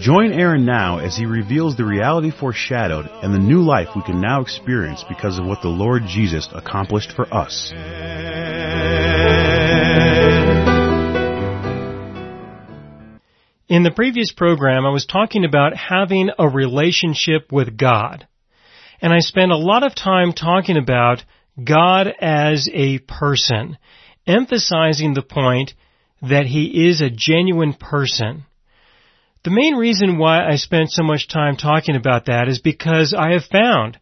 Join Aaron now as he reveals the reality foreshadowed and the new life we can now experience because of what the Lord Jesus accomplished for us. In the previous program, I was talking about having a relationship with God. And I spent a lot of time talking about God as a person, emphasizing the point that He is a genuine person. The main reason why I spent so much time talking about that is because I have found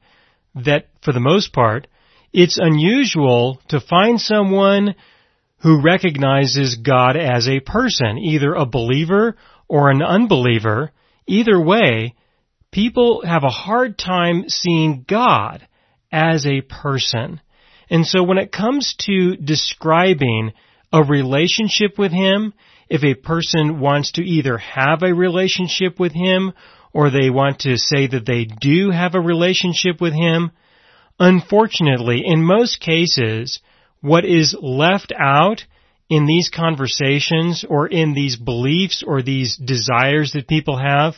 that, for the most part, it's unusual to find someone who recognizes God as a person, either a believer or an unbeliever. Either way, people have a hard time seeing God as a person. And so when it comes to describing a relationship with Him, if a person wants to either have a relationship with Him or they want to say that they do have a relationship with Him, unfortunately, in most cases, what is left out in these conversations or in these beliefs or these desires that people have,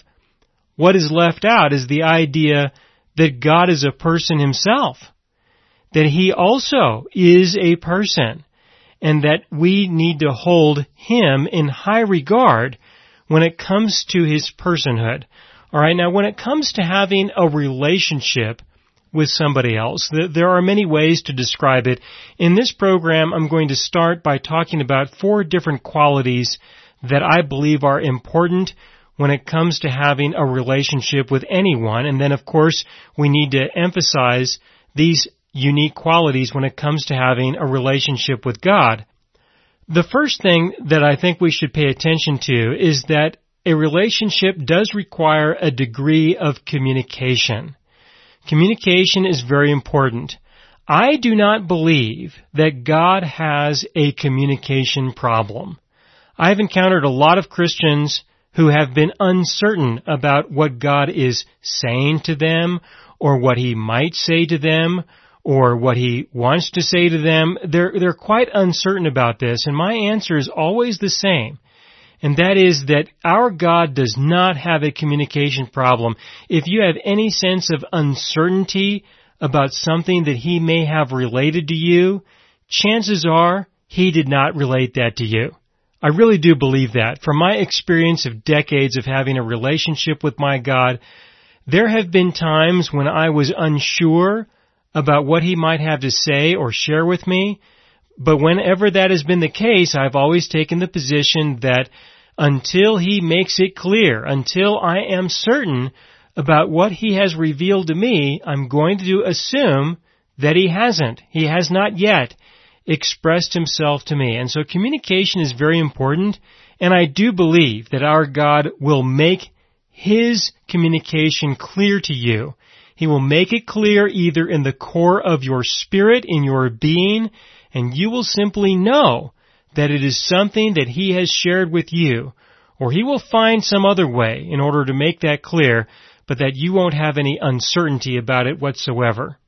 what is left out is the idea that God is a person himself. That he also is a person and that we need to hold him in high regard when it comes to his personhood. Alright, now when it comes to having a relationship with somebody else, there are many ways to describe it. In this program, I'm going to start by talking about four different qualities that I believe are important when it comes to having a relationship with anyone. And then of course, we need to emphasize these unique qualities when it comes to having a relationship with God. The first thing that I think we should pay attention to is that a relationship does require a degree of communication. Communication is very important. I do not believe that God has a communication problem. I've encountered a lot of Christians who have been uncertain about what God is saying to them or what He might say to them or what he wants to say to them. They're, they're quite uncertain about this, and my answer is always the same. And that is that our God does not have a communication problem. If you have any sense of uncertainty about something that he may have related to you, chances are he did not relate that to you. I really do believe that. From my experience of decades of having a relationship with my God, there have been times when I was unsure about what he might have to say or share with me. But whenever that has been the case, I've always taken the position that until he makes it clear, until I am certain about what he has revealed to me, I'm going to assume that he hasn't. He has not yet expressed himself to me. And so communication is very important, and I do believe that our God will make his communication clear to you he will make it clear either in the core of your spirit, in your being, and you will simply know that it is something that He has shared with you, or He will find some other way in order to make that clear, but that you won't have any uncertainty about it whatsoever.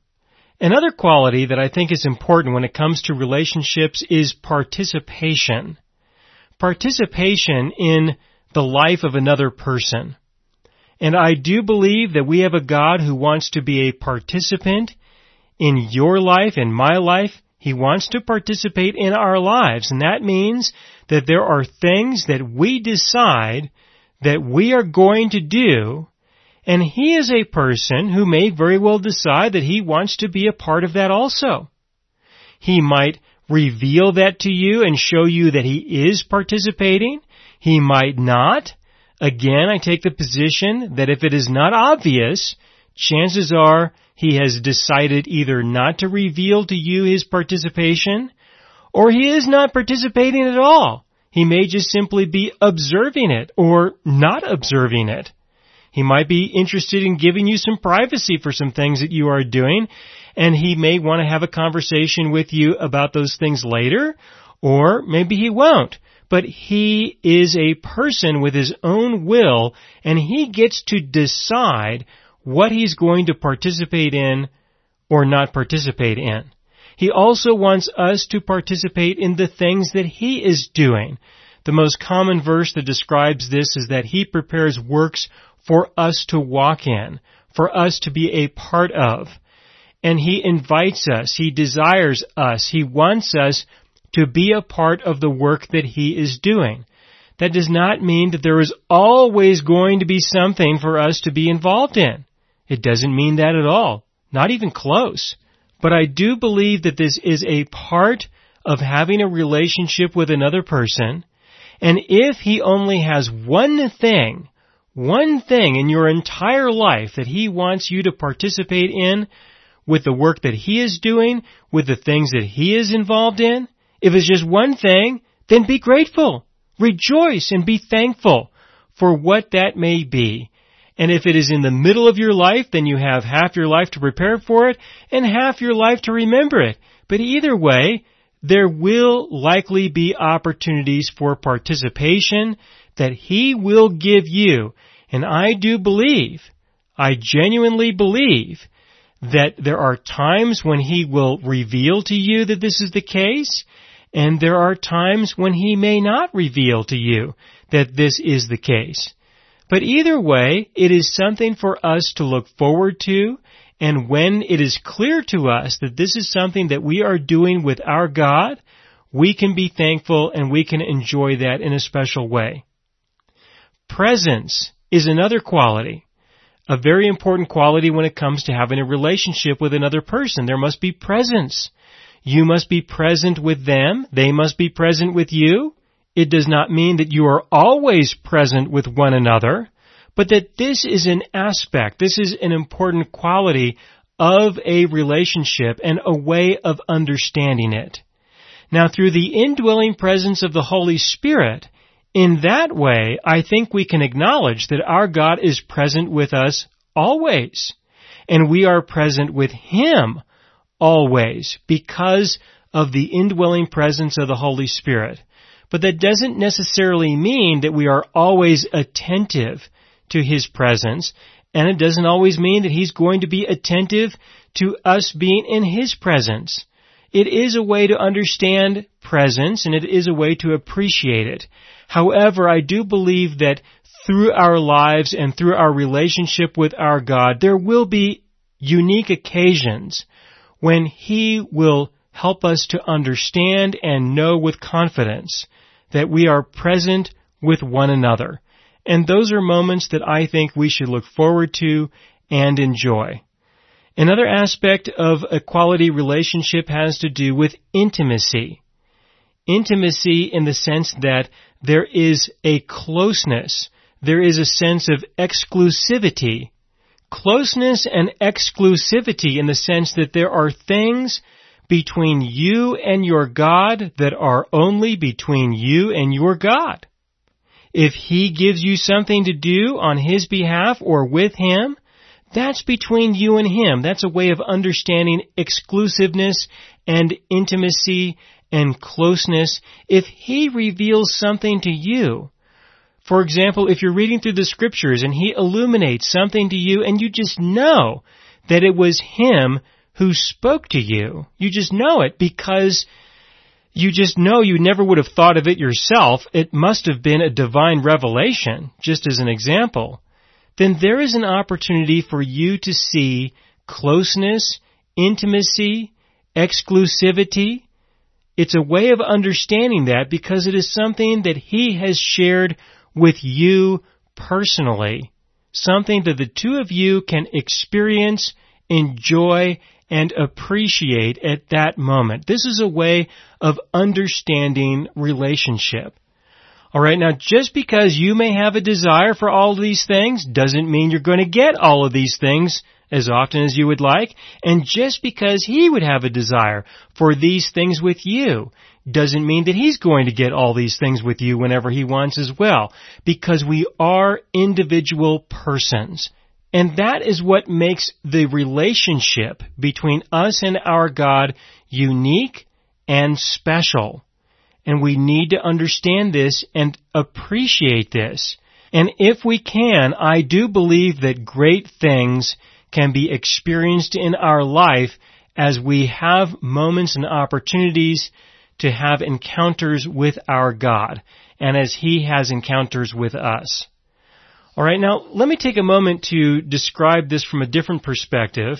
Another quality that I think is important when it comes to relationships is participation. Participation in the life of another person. And I do believe that we have a God who wants to be a participant in your life, in my life. He wants to participate in our lives. And that means that there are things that we decide that we are going to do and he is a person who may very well decide that he wants to be a part of that also. He might reveal that to you and show you that he is participating. He might not. Again, I take the position that if it is not obvious, chances are he has decided either not to reveal to you his participation, or he is not participating at all. He may just simply be observing it or not observing it. He might be interested in giving you some privacy for some things that you are doing, and he may want to have a conversation with you about those things later, or maybe he won't. But he is a person with his own will, and he gets to decide what he's going to participate in or not participate in. He also wants us to participate in the things that He is doing. The most common verse that describes this is that He prepares works for us to walk in, for us to be a part of. And He invites us, He desires us, He wants us to be a part of the work that He is doing. That does not mean that there is always going to be something for us to be involved in. It doesn't mean that at all. Not even close. But I do believe that this is a part of having a relationship with another person. And if he only has one thing, one thing in your entire life that he wants you to participate in with the work that he is doing, with the things that he is involved in, if it's just one thing, then be grateful. Rejoice and be thankful for what that may be. And if it is in the middle of your life, then you have half your life to prepare for it and half your life to remember it. But either way, there will likely be opportunities for participation that He will give you. And I do believe, I genuinely believe that there are times when He will reveal to you that this is the case, and there are times when He may not reveal to you that this is the case. But either way, it is something for us to look forward to, and when it is clear to us that this is something that we are doing with our God, we can be thankful and we can enjoy that in a special way. Presence is another quality. A very important quality when it comes to having a relationship with another person. There must be presence. You must be present with them. They must be present with you. It does not mean that you are always present with one another, but that this is an aspect, this is an important quality of a relationship and a way of understanding it. Now through the indwelling presence of the Holy Spirit, in that way, I think we can acknowledge that our God is present with us always. And we are present with Him always because of the indwelling presence of the Holy Spirit. But that doesn't necessarily mean that we are always attentive to His presence, and it doesn't always mean that He's going to be attentive to us being in His presence. It is a way to understand presence and it is a way to appreciate it. However, I do believe that through our lives and through our relationship with our God, there will be unique occasions when He will help us to understand and know with confidence that we are present with one another. And those are moments that I think we should look forward to and enjoy. Another aspect of a quality relationship has to do with intimacy. Intimacy in the sense that there is a closeness. There is a sense of exclusivity. Closeness and exclusivity in the sense that there are things between you and your God that are only between you and your God. If He gives you something to do on His behalf or with Him, that's between you and Him. That's a way of understanding exclusiveness and intimacy and closeness. If He reveals something to you, for example, if you're reading through the scriptures and He illuminates something to you and you just know that it was Him who spoke to you. You just know it because you just know you never would have thought of it yourself. It must have been a divine revelation, just as an example. Then there is an opportunity for you to see closeness, intimacy, exclusivity. It's a way of understanding that because it is something that He has shared with you personally. Something that the two of you can experience, enjoy, and appreciate at that moment. This is a way of understanding relationship. Alright, now just because you may have a desire for all of these things doesn't mean you're going to get all of these things as often as you would like, and just because he would have a desire for these things with you doesn't mean that he's going to get all these things with you whenever he wants as well, because we are individual persons. And that is what makes the relationship between us and our God unique and special. And we need to understand this and appreciate this. And if we can, I do believe that great things can be experienced in our life as we have moments and opportunities to have encounters with our God and as He has encounters with us. Alright, now let me take a moment to describe this from a different perspective.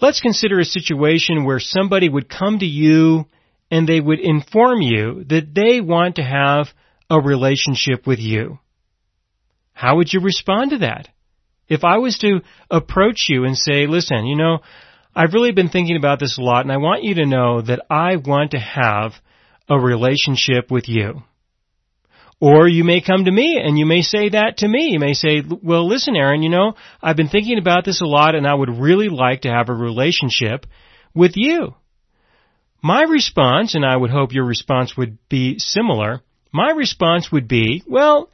Let's consider a situation where somebody would come to you and they would inform you that they want to have a relationship with you. How would you respond to that? If I was to approach you and say, listen, you know, I've really been thinking about this a lot and I want you to know that I want to have a relationship with you. Or you may come to me and you may say that to me. You may say, well listen Aaron, you know, I've been thinking about this a lot and I would really like to have a relationship with you. My response, and I would hope your response would be similar, my response would be, well,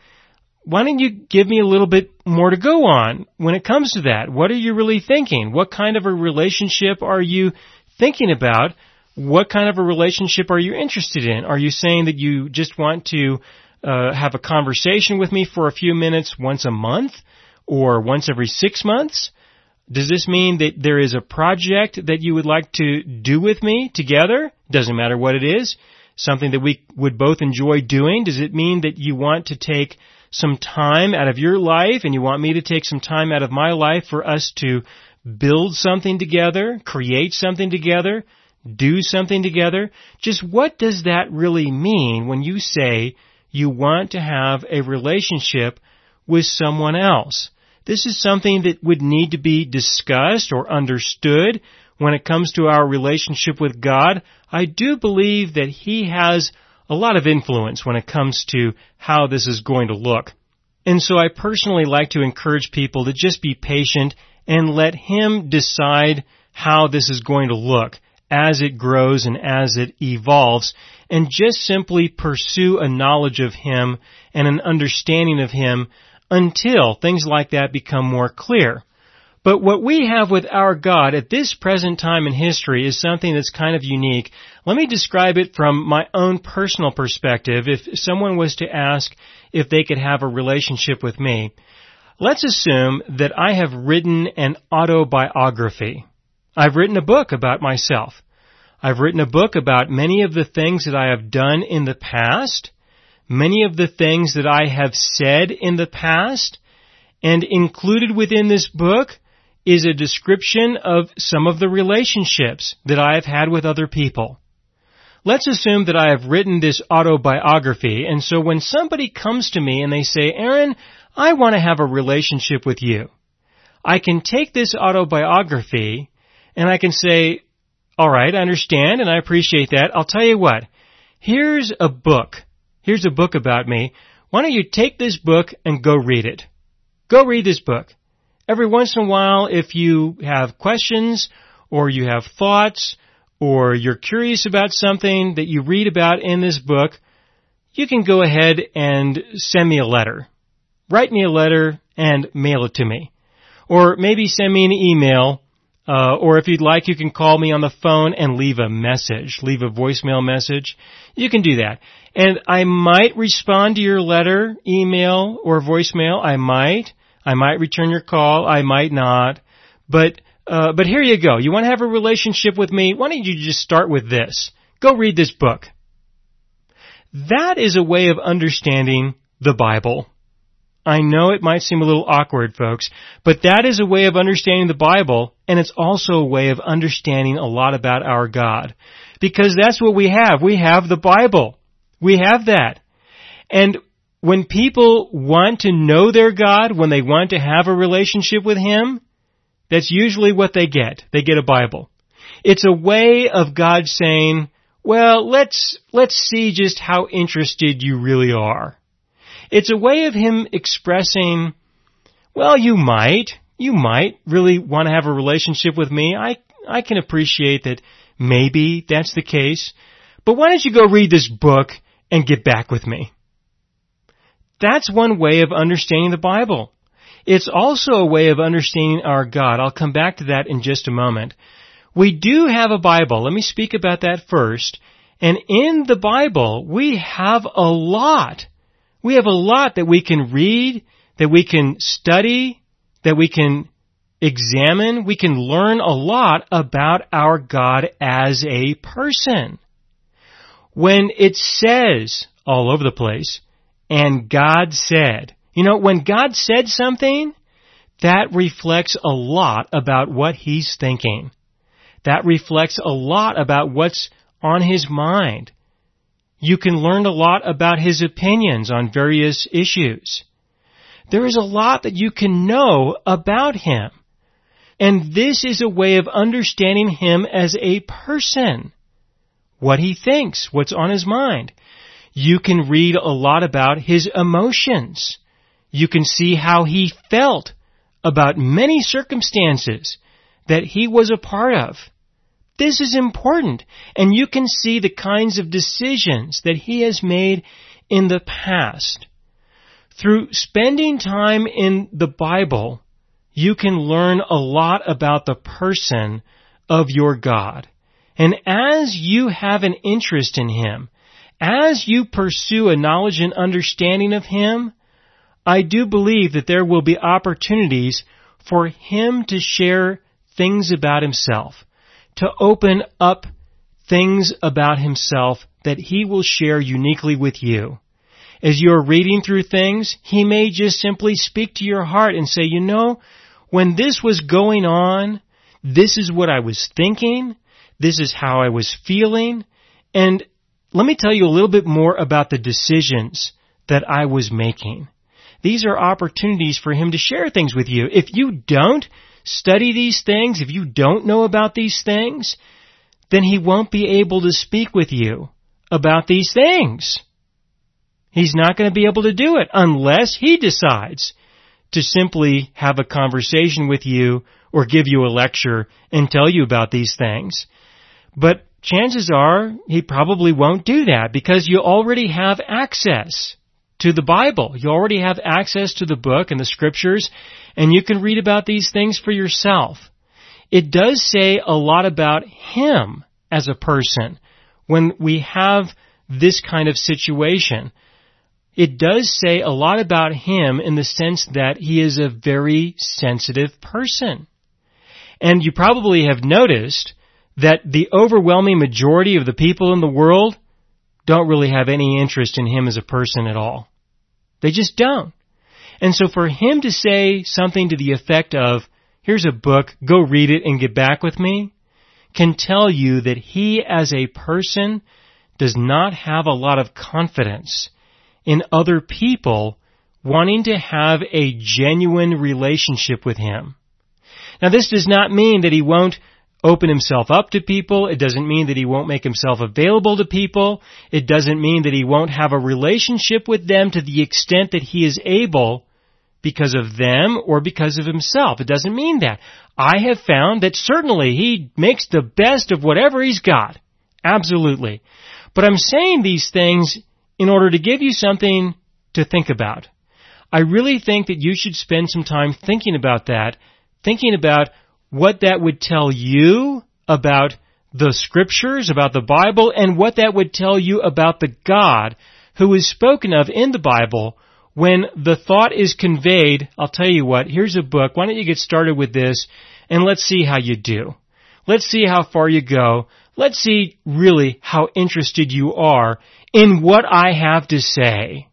why don't you give me a little bit more to go on when it comes to that? What are you really thinking? What kind of a relationship are you thinking about? What kind of a relationship are you interested in? Are you saying that you just want to uh, have a conversation with me for a few minutes once a month or once every six months? Does this mean that there is a project that you would like to do with me together? Doesn't matter what it is. Something that we would both enjoy doing. Does it mean that you want to take some time out of your life and you want me to take some time out of my life for us to build something together, create something together, do something together. Just what does that really mean when you say you want to have a relationship with someone else? This is something that would need to be discussed or understood when it comes to our relationship with God. I do believe that He has a lot of influence when it comes to how this is going to look. And so I personally like to encourage people to just be patient and let Him decide how this is going to look as it grows and as it evolves and just simply pursue a knowledge of Him and an understanding of Him until things like that become more clear. But what we have with our God at this present time in history is something that's kind of unique. Let me describe it from my own personal perspective. If someone was to ask if they could have a relationship with me, let's assume that I have written an autobiography. I've written a book about myself. I've written a book about many of the things that I have done in the past, many of the things that I have said in the past, and included within this book is a description of some of the relationships that I have had with other people. Let's assume that I have written this autobiography, and so when somebody comes to me and they say, Aaron, I want to have a relationship with you, I can take this autobiography and I can say, alright, I understand and I appreciate that. I'll tell you what, here's a book. Here's a book about me. Why don't you take this book and go read it? Go read this book every once in a while, if you have questions or you have thoughts or you're curious about something that you read about in this book, you can go ahead and send me a letter. Write me a letter and mail it to me. Or maybe send me an email, uh, or if you'd like, you can call me on the phone and leave a message, leave a voicemail message. You can do that. And I might respond to your letter, email, or voicemail. I might. I might return your call. I might not. But, uh, but here you go. You want to have a relationship with me? Why don't you just start with this? Go read this book. That is a way of understanding the Bible. I know it might seem a little awkward, folks, but that is a way of understanding the Bible, and it's also a way of understanding a lot about our God. Because that's what we have. We have the Bible. We have that. And when people want to know their God, when they want to have a relationship with Him, that's usually what they get. They get a Bible. It's a way of God saying, well, let's, let's see just how interested you really are. It's a way of Him expressing, well, you might, you might really want to have a relationship with me. I, I can appreciate that maybe that's the case. but why don't you go read this book and get back with me? That's one way of understanding the Bible. It's also a way of understanding our God. I'll come back to that in just a moment. We do have a Bible. Let me speak about that first. And in the Bible, we have a lot. We have a lot that we can read, that we can study, that we can examine. We can learn a lot about our God as a person. When it says all over the place, and God said, you know, when God said something, that reflects a lot about what He's thinking. That reflects a lot about what's on His mind. You can learn a lot about His opinions on various issues. There is a lot that you can know about Him. And this is a way of understanding Him as a person. What He thinks, what's on His mind. You can read a lot about His emotions. You can see how He felt about many circumstances that He was a part of. This is important, and you can see the kinds of decisions that He has made in the past. Through spending time in the Bible, you can learn a lot about the person of your God. And as you have an interest in Him, as you pursue a knowledge and understanding of Him, I do believe that there will be opportunities for Him to share things about Himself, to open up things about Himself that He will share uniquely with you. As you're reading through things, He may just simply speak to your heart and say, you know, when this was going on, this is what I was thinking, this is how I was feeling, and let me tell you a little bit more about the decisions that I was making. These are opportunities for him to share things with you. If you don't study these things, if you don't know about these things, then he won't be able to speak with you about these things. He's not going to be able to do it unless he decides to simply have a conversation with you or give you a lecture and tell you about these things. But chances are he probably won't do that because you already have access to the Bible. You already have access to the book and the scriptures and you can read about these things for yourself. It does say a lot about him as a person when we have this kind of situation. It does say a lot about him in the sense that he is a very sensitive person. And you probably have noticed that the overwhelming majority of the people in the world don't really have any interest in him as a person at all. They just don't. And so for him to say something to the effect of, here's a book, go read it and get back with me, can tell you that he as a person does not have a lot of confidence in other people wanting to have a genuine relationship with him. Now this does not mean that he won't open himself up to people. It doesn't mean that he won't make himself available to people. It doesn't mean that he won't have a relationship with them to the extent that he is able because of them or because of himself. It doesn't mean that. I have found that certainly he makes the best of whatever he's got. Absolutely. But I'm saying these things in order to give you something to think about. I really think that you should spend some time thinking about that, thinking about what that would tell you about the scriptures, about the Bible, and what that would tell you about the God who is spoken of in the Bible when the thought is conveyed, I'll tell you what, here's a book, why don't you get started with this, and let's see how you do. Let's see how far you go. Let's see really how interested you are in what I have to say.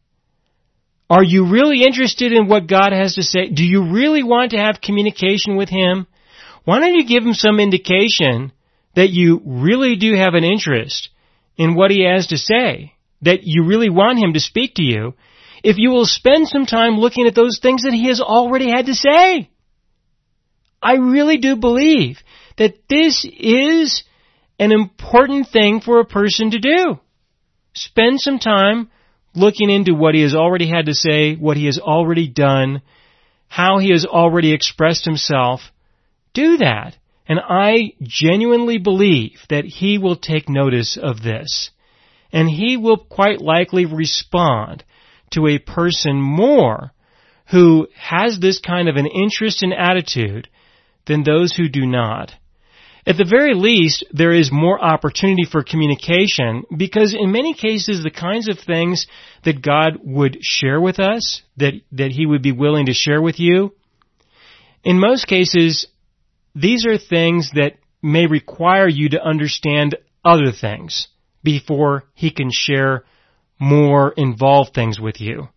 Are you really interested in what God has to say? Do you really want to have communication with Him? Why don't you give him some indication that you really do have an interest in what he has to say, that you really want him to speak to you, if you will spend some time looking at those things that he has already had to say. I really do believe that this is an important thing for a person to do. Spend some time looking into what he has already had to say, what he has already done, how he has already expressed himself, do that. And I genuinely believe that he will take notice of this. And he will quite likely respond to a person more who has this kind of an interest and attitude than those who do not. At the very least, there is more opportunity for communication because in many cases the kinds of things that God would share with us, that, that He would be willing to share with you, in most cases, these are things that may require you to understand other things before He can share more involved things with you.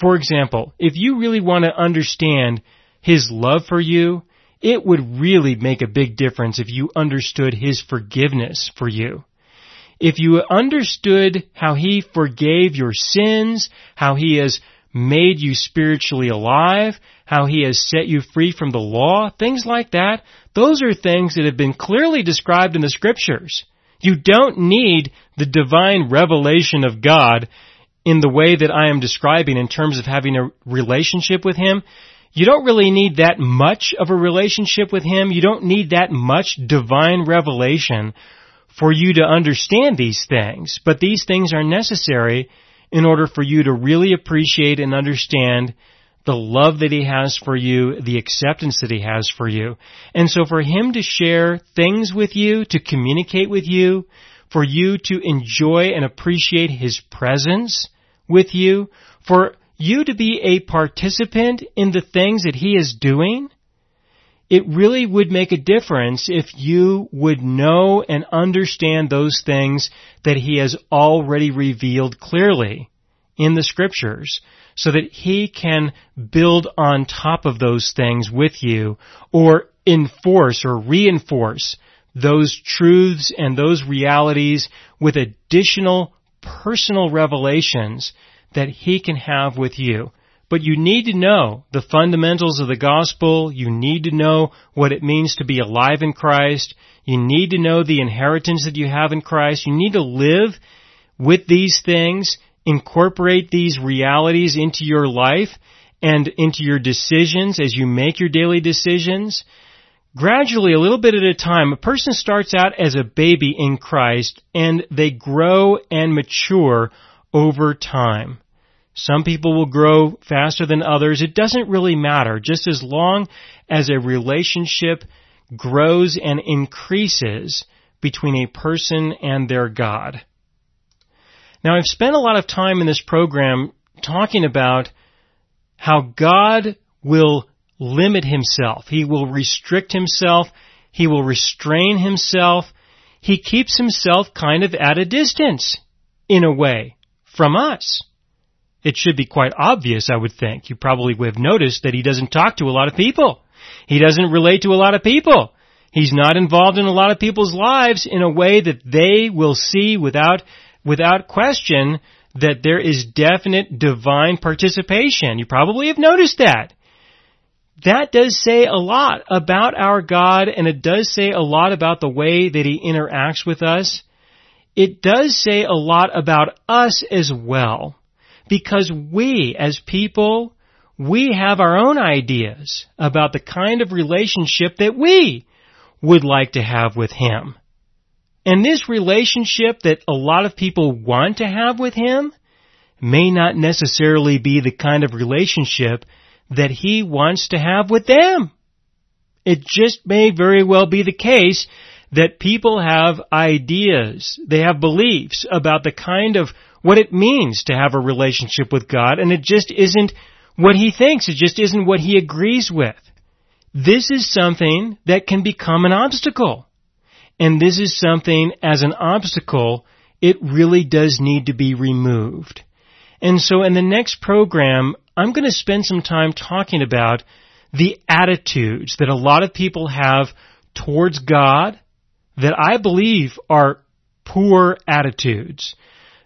For example, if you really want to understand His love for you, it would really make a big difference if you understood His forgiveness for you. If you understood how He forgave your sins, how He has made you spiritually alive, how He has set you free from the law, things like that, those are things that have been clearly described in the scriptures. You don't need the divine revelation of God in the way that I am describing in terms of having a relationship with Him. You don't really need that much of a relationship with Him. You don't need that much divine revelation for you to understand these things. But these things are necessary in order for you to really appreciate and understand the love that He has for you, the acceptance that He has for you. And so for Him to share things with you, to communicate with you, for you to enjoy and appreciate His presence with you, for you to be a participant in the things that He is doing, it really would make a difference if you would know and understand those things that He has already revealed clearly in the scriptures so that He can build on top of those things with you or enforce or reinforce those truths and those realities with additional personal revelations that He can have with you. But you need to know the fundamentals of the gospel. You need to know what it means to be alive in Christ. You need to know the inheritance that you have in Christ. You need to live with these things, incorporate these realities into your life and into your decisions as you make your daily decisions. Gradually, a little bit at a time, a person starts out as a baby in Christ and they grow and mature over time. Some people will grow faster than others. It doesn't really matter. Just as long as a relationship grows and increases between a person and their God. Now I've spent a lot of time in this program talking about how God will limit himself. He will restrict himself. He will restrain himself. He keeps himself kind of at a distance, in a way, from us. It should be quite obvious, I would think. You probably would have noticed that he doesn't talk to a lot of people. He doesn't relate to a lot of people. He's not involved in a lot of people's lives in a way that they will see without, without question that there is definite divine participation. You probably have noticed that. That does say a lot about our God and it does say a lot about the way that He interacts with us. It does say a lot about us as well because we, as people, we have our own ideas about the kind of relationship that we would like to have with Him. And this relationship that a lot of people want to have with Him may not necessarily be the kind of relationship that He wants to have with them. It just may very well be the case that people have ideas, they have beliefs about the kind of what it means to have a relationship with God, and it just isn't what he thinks. It just isn't what he agrees with. This is something that can become an obstacle. And this is something as an obstacle, it really does need to be removed. And so in the next program, I'm going to spend some time talking about the attitudes that a lot of people have towards God that I believe are poor attitudes.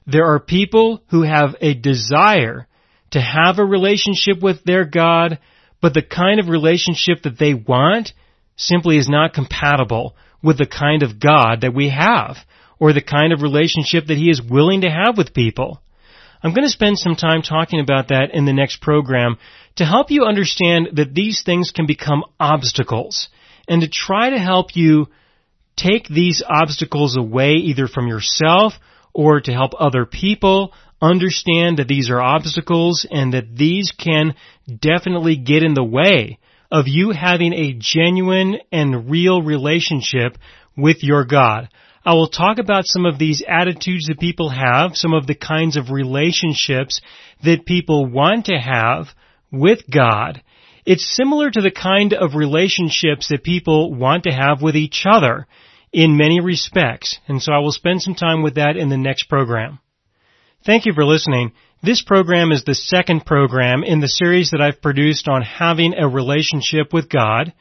There are people who have a desire to have a relationship with their God, but the kind of relationship that they want simply is not compatible with the kind of God that we have, or the kind of relationship that He is willing to have with people. I'm going to spend some time talking about that in the next program to help you understand that these things can become obstacles and to try to help you take these obstacles away either from yourself or to help other people understand that these are obstacles and that these can definitely get in the way of you having a genuine and real relationship with your God. I will talk about some of these attitudes that people have, some of the kinds of relationships that people want to have with God. It's similar to the kind of relationships that people want to have with each other in many respects. And so I will spend some time with that in the next program. Thank you for listening. This program is the second program in the series that I've produced on having a relationship with God.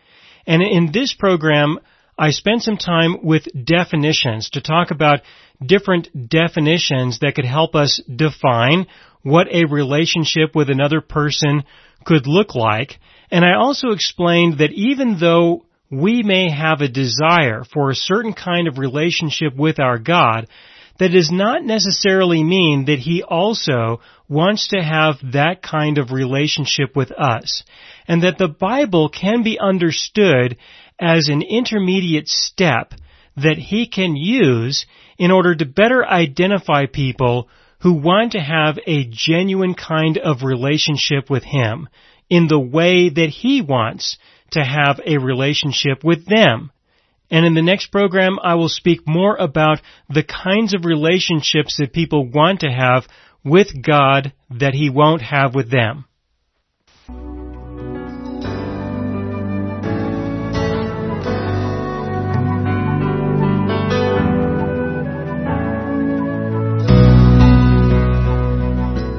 And in this program, I spent some time with definitions to talk about different definitions that could help us define what a relationship with another person could look like. And I also explained that even though we may have a desire for a certain kind of relationship with our God, that does not necessarily mean that He also wants to have that kind of relationship with us. And that the Bible can be understood as an intermediate step that He can use in order to better identify people who want to have a genuine kind of relationship with Him in the way that He wants to have a relationship with them. And in the next program, I will speak more about the kinds of relationships that people want to have with God that He won't have with them.